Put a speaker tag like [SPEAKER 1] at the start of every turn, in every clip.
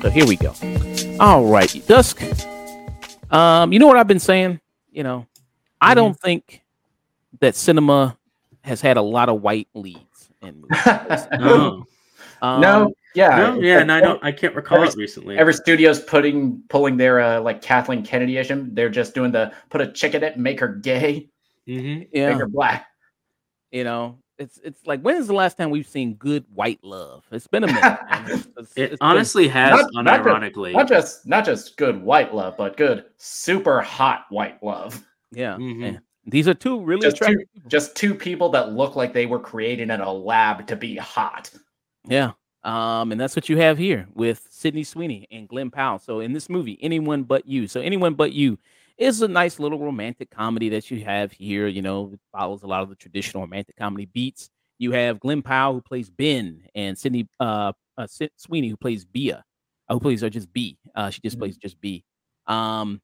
[SPEAKER 1] So here we go. All right, Dusk. Um, you know what I've been saying? You know, I don't
[SPEAKER 2] Mm-hmm.
[SPEAKER 1] think that cinema has had a lot of white leads in movies.
[SPEAKER 3] Oh.
[SPEAKER 1] Um,
[SPEAKER 2] no, yeah,
[SPEAKER 3] no, yeah,
[SPEAKER 2] like
[SPEAKER 3] and I don't. I can't recall
[SPEAKER 2] every-
[SPEAKER 3] it recently.
[SPEAKER 2] Every studio's putting pulling their uh, like Kathleen Kennedy-ism. They're just doing the put a chick in it, make her gay,
[SPEAKER 3] hmm
[SPEAKER 1] yeah,
[SPEAKER 2] make her black.
[SPEAKER 1] you know, it's it's like when is the last time we've seen good white love? It's been a minute. It's- it's-
[SPEAKER 3] It
[SPEAKER 1] it's been-
[SPEAKER 3] honestly has,
[SPEAKER 2] Not- not good-
[SPEAKER 3] unironically.
[SPEAKER 2] Not just not just good white love, but good super hot white love.
[SPEAKER 1] yeah.
[SPEAKER 3] Mhm.
[SPEAKER 1] yeah. These are two really
[SPEAKER 2] Just
[SPEAKER 1] attractive people.
[SPEAKER 2] just two people that look like they were created in a lab to be hot.
[SPEAKER 1] Yeah. Um, and that's what you have here with Sydney Sweeney and Glenn Powell. So in this movie, anyone but you. So anyone but you is a nice little romantic comedy that you have here. You know, it follows a lot of the traditional romantic comedy beats. You have Glenn Powell who plays Ben and Sydney uh, uh Sweeney who plays Bia, uh, who plays her just B. Uh, she just
[SPEAKER 2] Mhm.
[SPEAKER 1] plays just B. Um,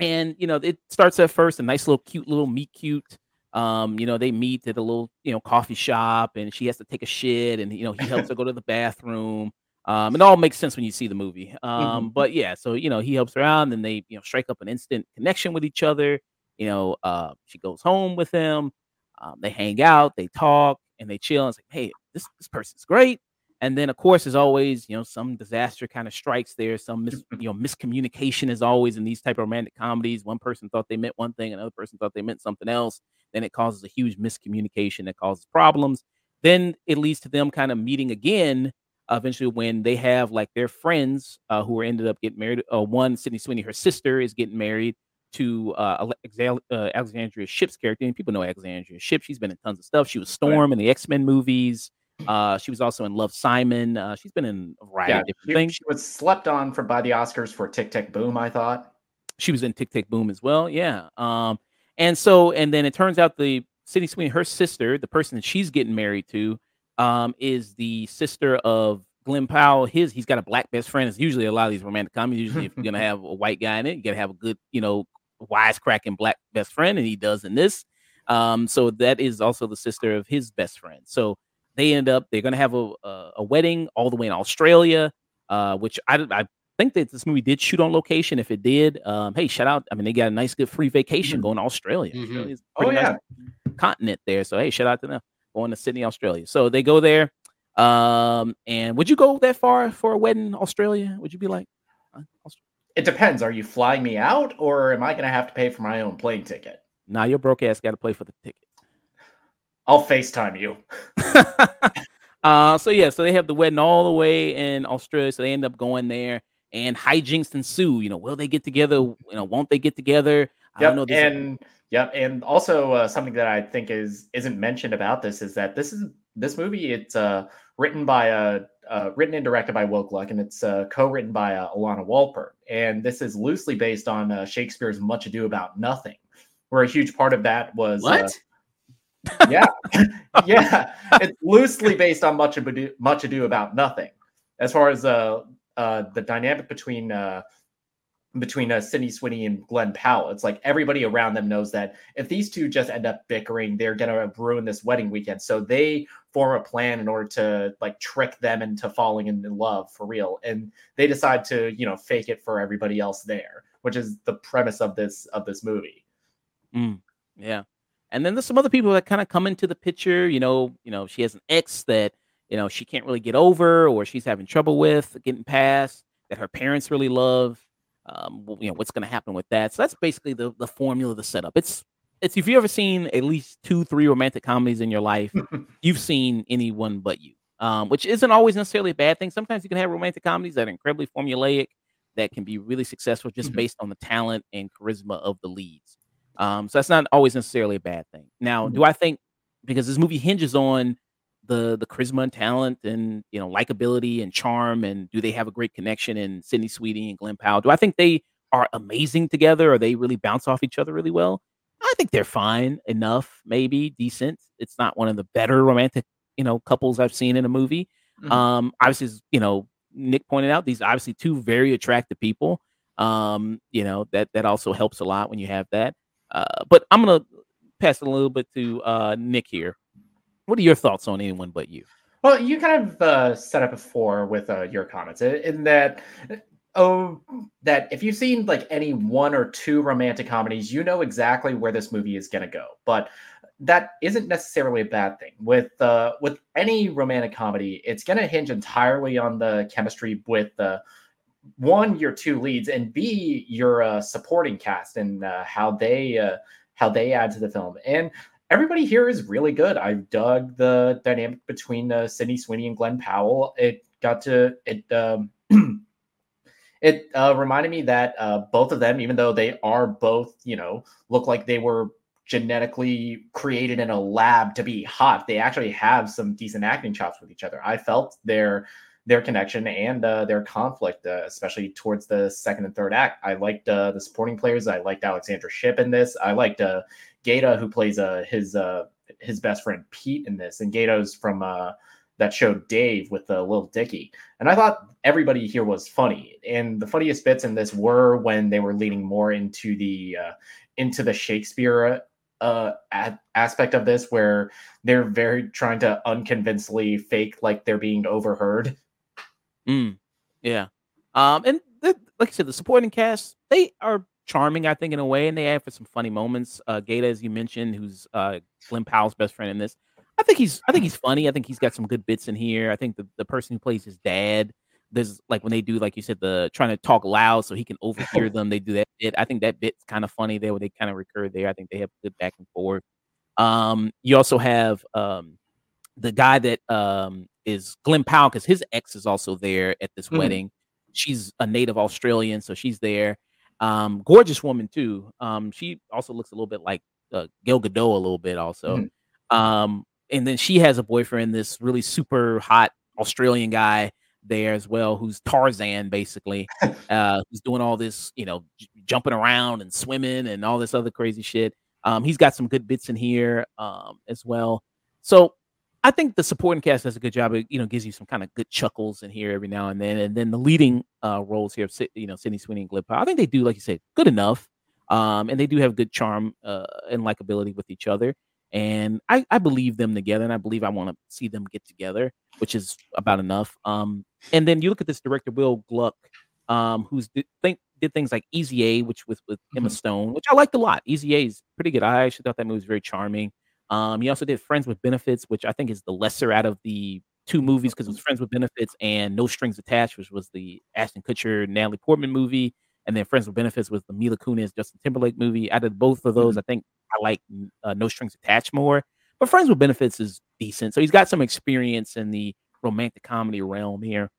[SPEAKER 1] and you know, it starts at first a nice little cute little meet cute. Um, you know, they meet at a little, you know, coffee shop and she has to take a shit and you know, he helps her go to the bathroom. Um, it all makes sense when you see the movie. Um, but yeah, so you know, he helps her out and they, you know, strike up an instant connection with each other. You know, uh, she goes home with him. Um, they hang out, they talk, and they chill. And it's like, hey, this this person's great. And then, of course, as always, you know, some disaster kind of strikes there. Some mis- you know miscommunication is always in these type of romantic comedies. One person thought they meant one thing, another person thought they meant something else. Then it causes a huge miscommunication that causes problems. Then it leads to them kind of meeting again. uh, eventually, when they have like their friends uh, who are ended up getting married. Uh, one, Sydney Sweeney, her sister, is getting married to uh, Alex- uh, Alexandria Shipp's character. And people know Alexandria Shipp. She's been in tons of stuff. She was Storm in the X Men movies. Uh, she was also in Love Simon. Uh, she's been in a variety
[SPEAKER 2] Yeah,
[SPEAKER 1] of different
[SPEAKER 2] she,
[SPEAKER 1] things.
[SPEAKER 2] she was slept on for by the Oscars for Tic Tac Boom. I thought.
[SPEAKER 1] She was in Tick Tick Boom as well. Yeah. Um, and so, and then it turns out the Sydney Sweeney, her sister, the person that she's getting married to, um, is the sister of Glenn Powell. His he's got a black best friend. It's usually a lot of these romantic comedies. Usually, if you're gonna have a white guy in it, you gotta have a good, you know, wisecracking black best friend, and he does in this. Um, so that is also the sister of his best friend. So they end up they're gonna have a a, a wedding all the way in Australia, uh, which I I think that this movie did shoot on location. If it did, um, hey, shout out! I mean, they got a nice, good free vacation going to Australia.
[SPEAKER 3] Mhm.
[SPEAKER 2] Oh
[SPEAKER 1] nice
[SPEAKER 2] yeah,
[SPEAKER 1] continent there. So hey, shout out to them going to Sydney, Australia. So they go there. Um, and would you go that far for a wedding, in Australia? Would you be like, uh,
[SPEAKER 2] it depends. Are you flying me out, or am I going to have to pay for my own plane ticket?
[SPEAKER 1] nah, your broke ass got to play for the ticket.
[SPEAKER 2] I'll Facetime you.
[SPEAKER 1] uh, so yeah, so they have the wedding all the way in Australia. So they end up going there, and hijinks ensue. You know, will they get together? You know, won't they get together? I don't know.
[SPEAKER 2] Yep,
[SPEAKER 1] This is-
[SPEAKER 2] and yep, and also uh, something that I think is isn't mentioned about this is that this is this movie. It's uh, written by uh, uh, written and directed by Will Gluck, and it's uh, co-written by uh, Ilana Wolpert. And this is loosely based on uh, Shakespeare's Much Ado About Nothing, where a huge part of that was uh,
[SPEAKER 3] What?
[SPEAKER 2] yeah, yeah. It's loosely based on Much Ado, Much Ado About Nothing, as far as uh, the dynamic between uh, between uh, Sydney Sweeney and Glenn Powell. It's like everybody around them knows that if these two just end up bickering, they're gonna ruin this wedding weekend. So they form a plan in order to like trick them into falling in love for real, and they decide to you know fake it for everybody else there, which is the premise of this of this movie.
[SPEAKER 1] Mm, yeah. And then there's some other people that kind of come into the picture. You know, you know, she has an ex that you know she can't really get over, or she's having trouble with getting past that her parents really love. Um, you know, what's going to happen with that? So that's basically the the formula, the setup. It's it's if you've ever seen at least two, three romantic comedies in your life, you've seen anyone but you. Um, which isn't always necessarily a bad thing. Sometimes you can have romantic comedies that are incredibly formulaic, that can be really successful just
[SPEAKER 2] Mhm.
[SPEAKER 1] based on the talent and charisma of the leads. Um, so that's not always necessarily a bad thing. Now,
[SPEAKER 2] Mhm.
[SPEAKER 1] do I think because this movie hinges on the the charisma and talent and you know likability and charm and do they have a great connection in Sydney Sweeney and Glenn Powell? Do I think they are amazing together or they really bounce off each other really well? I think they're fine enough, maybe decent. It's not one of the better romantic, you know, couples I've seen in a movie.
[SPEAKER 2] Mhm.
[SPEAKER 1] Um, obviously, you know, Nick pointed out these obviously two very attractive people. Um, you know that that also helps a lot when you have that. Uh, but I'm gonna pass it a little bit to uh, Nick here. What are your thoughts on anyone but you?
[SPEAKER 2] Well, you kind of uh, set up before with uh, your comments in that oh that if you've seen like any one or two romantic comedies, you know exactly where this movie is going to go. But that isn't necessarily a bad thing. With uh, with any romantic comedy, it's going to hinge entirely on the chemistry with the one your two leads and b your uh, supporting cast and uh, how they uh, how they add to the film. And everybody here is really good. I dug the dynamic between uh, Sydney Sweeney and Glenn Powell. It got to it. Um, it uh, reminded me that uh, both of them, even though they are both, you know, look like they were genetically created in a lab to be hot, they actually have some decent acting chops with each other. I felt their their connection and uh, their conflict, uh, especially towards the second and third act. I liked uh, the supporting players. I liked Alexandra Shipp in this. I liked GaTa, who plays uh, his uh, his best friend Pete in this, and GaTa's from uh, that show Dave with uh, Lil Dicky. And I thought everybody here was funny, and the funniest bits in this were when they were leaning more into the uh, into the Shakespeare uh, aspect of this, where they're very trying to unconvincingly fake like they're being overheard.
[SPEAKER 1] Mm, yeah, um, and the, like I said, the supporting cast they are charming, I think, in a way, and they add for some funny moments. Uh, GaTa, as you mentioned, who's uh, Glenn Powell's best friend in this, I think he's I think he's funny. I think he's got some good bits in here. I think the, the person who plays his dad, there's like when they do like you said the trying to talk loud so he can overhear them. They do that bit. I think that bit's kind of funny there where they kind of recur there. I think they have good back and forth. Um, you also have um, the guy that um, is Glenn Powell because his ex is also there at this mm-hmm. wedding. She's a native Australian, so she's there. Um, gorgeous woman too. Um, she also looks a little bit like uh, Gal Gadot a little bit also. Mm-hmm. Um, and then she has a boyfriend, this really super hot Australian guy there as well, who's Tarzan basically, uh, who's doing all this, you know, j- jumping around and swimming and all this other crazy shit. Um, he's got some good bits in here um, as well. So I think the supporting cast does a good job. It you know gives you some kind of good chuckles in here every now and then, and then the leading uh, roles here, you know, Sydney Sweeney and Glenn Powell. I think they do, like you said, good enough, um, and they do have good charm uh, and likability with each other and I, I believe them together, and I believe I want to see them get together, which is about enough. Um, and then you look at this director Will Gluck, um, who's did, think did things like Easy A, which with with Emma mm-hmm. Stone, which I liked a lot. Easy A is pretty good. I actually thought that movie was very charming. Um, he also did Friends with Benefits, which I think is the lesser out of the two movies because it was Friends with Benefits and No Strings Attached, which was the Ashton Kutcher, Natalie Portman movie, and then Friends with Benefits was the Mila Kunis, Justin Timberlake movie. Out of both of those, mm-hmm. I think I like uh, No Strings Attached more, but Friends with Benefits is decent. So he's got some experience in the romantic comedy realm here.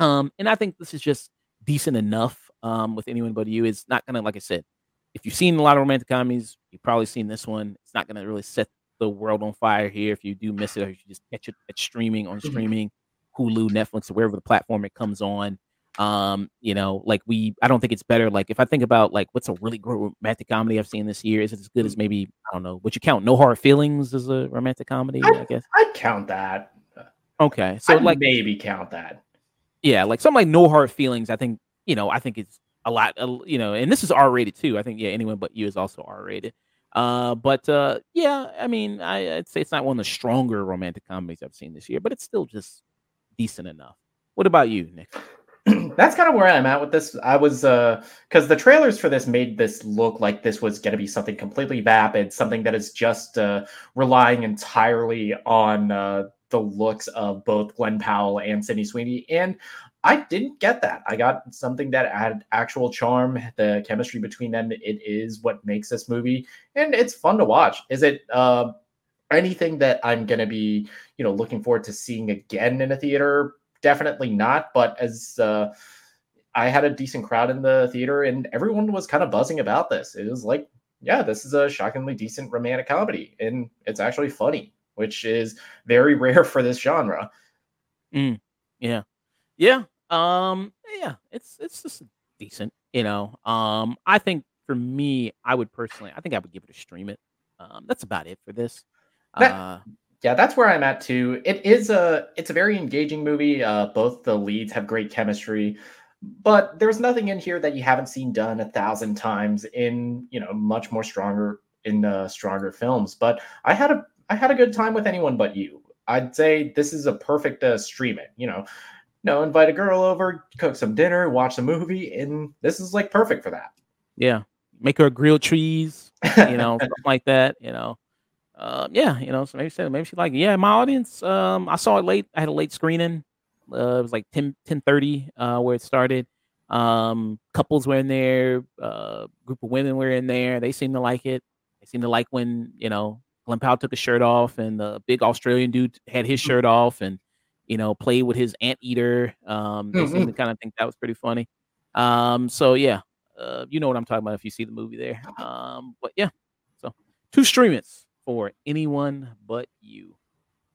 [SPEAKER 1] Um, and I think this is just decent enough um, with anyone but you. It's not gonna, like I said, if you've seen a lot of romantic comedies, you've probably seen this one. It's not gonna really set the world on fire here. If you do miss it, or you just catch it at streaming on mm-hmm. streaming, Hulu, Netflix, or wherever the platform it comes on. Um, you know, like we, I don't think it's better. Like if I think about like what's a really great romantic comedy I've seen this year, is it as good as maybe I don't know? Would you count No Hard Feelings as a romantic comedy? I, I guess
[SPEAKER 2] I'd count that.
[SPEAKER 1] Okay, so
[SPEAKER 2] I'd
[SPEAKER 1] like
[SPEAKER 2] maybe count that.
[SPEAKER 1] Yeah, like something like No Hard Feelings. I think you know, I think it's a lot. Uh, you know, and this is R rated too. I think yeah, anyone but you is also R rated. Uh, but uh, yeah, I mean, I, I'd say it's not one of the stronger romantic comedies I've seen this year, but it's still just decent enough. What about you, Nick?
[SPEAKER 2] that's kind of where I'm at with this. I was uh because the trailers for this made this look like this was going to be something completely vapid, something that is just uh, relying entirely on uh, the looks of both Glenn Powell and Sydney Sweeney, and I didn't get that. I got something that had actual charm. The chemistry between them, it is what makes this movie, and it's fun to watch. Is it uh, anything that I'm going to be, you know, looking forward to seeing again in a theater? definitely not. But as uh, I had a decent crowd in the theater, and everyone was kind of buzzing about this. It was like, yeah, this is a shockingly decent romantic comedy, and it's actually funny, which is very rare for this genre.
[SPEAKER 1] Mm, yeah, yeah, um, yeah. It's it's just decent, you know. Um, I think for me, I would personally, I think I would give it a stream it. Um, that's about it for this.
[SPEAKER 2] That, uh, yeah, that's where I'm at too. It is a it's a very engaging movie. Uh, both the leads have great chemistry. but there's nothing in here that you haven't seen done a thousand times in you know much more stronger in uh, stronger films. But I had a I had a good time with anyone but you. I'd say this is a perfect uh, stream it. You know, no, invite a girl over, cook some dinner, watch a movie, and this is like perfect for that.
[SPEAKER 1] Yeah, make her a grilled cheese, you know, something like that. You know, uh, yeah, you know, so maybe she, maybe she like, yeah, my audience. Um, I saw it late. I had a late screening. Uh, it was like 10, 10 30, uh, where it started. Um, couples were in there, uh, group of women were in there. They seemed to like it. They seemed to like when, you know, Glenn Powell took his shirt off and the big Australian dude had his shirt off and, you know, play with his anteater. Um, they mm-hmm. seemed to kind of think that was pretty funny. Um, so yeah, uh, you know what I'm talking about if you see the movie there. Um, but yeah, so two streamings for anyone but you.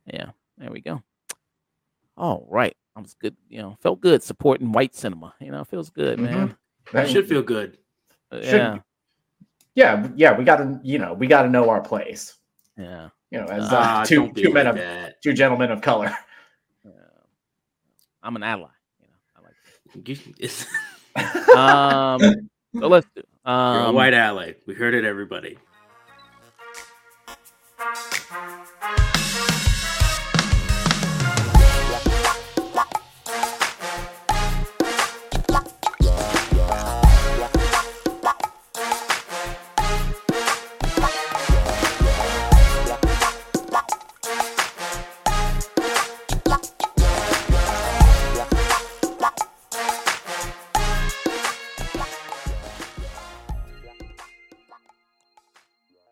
[SPEAKER 1] Yeah, there we go. All right. I was good, you know, felt good supporting white cinema. You know, feels good, mm-hmm. man.
[SPEAKER 3] That should feel good.
[SPEAKER 1] Uh, yeah.
[SPEAKER 2] Yeah, yeah, we gotta, you know, we gotta know our place.
[SPEAKER 1] Yeah.
[SPEAKER 2] You know, as uh, uh, two two men like of that. two gentlemen of color.
[SPEAKER 1] I'm an ally. You know, I like um so let's do
[SPEAKER 3] um, You're a um, white ally. We heard it, everybody.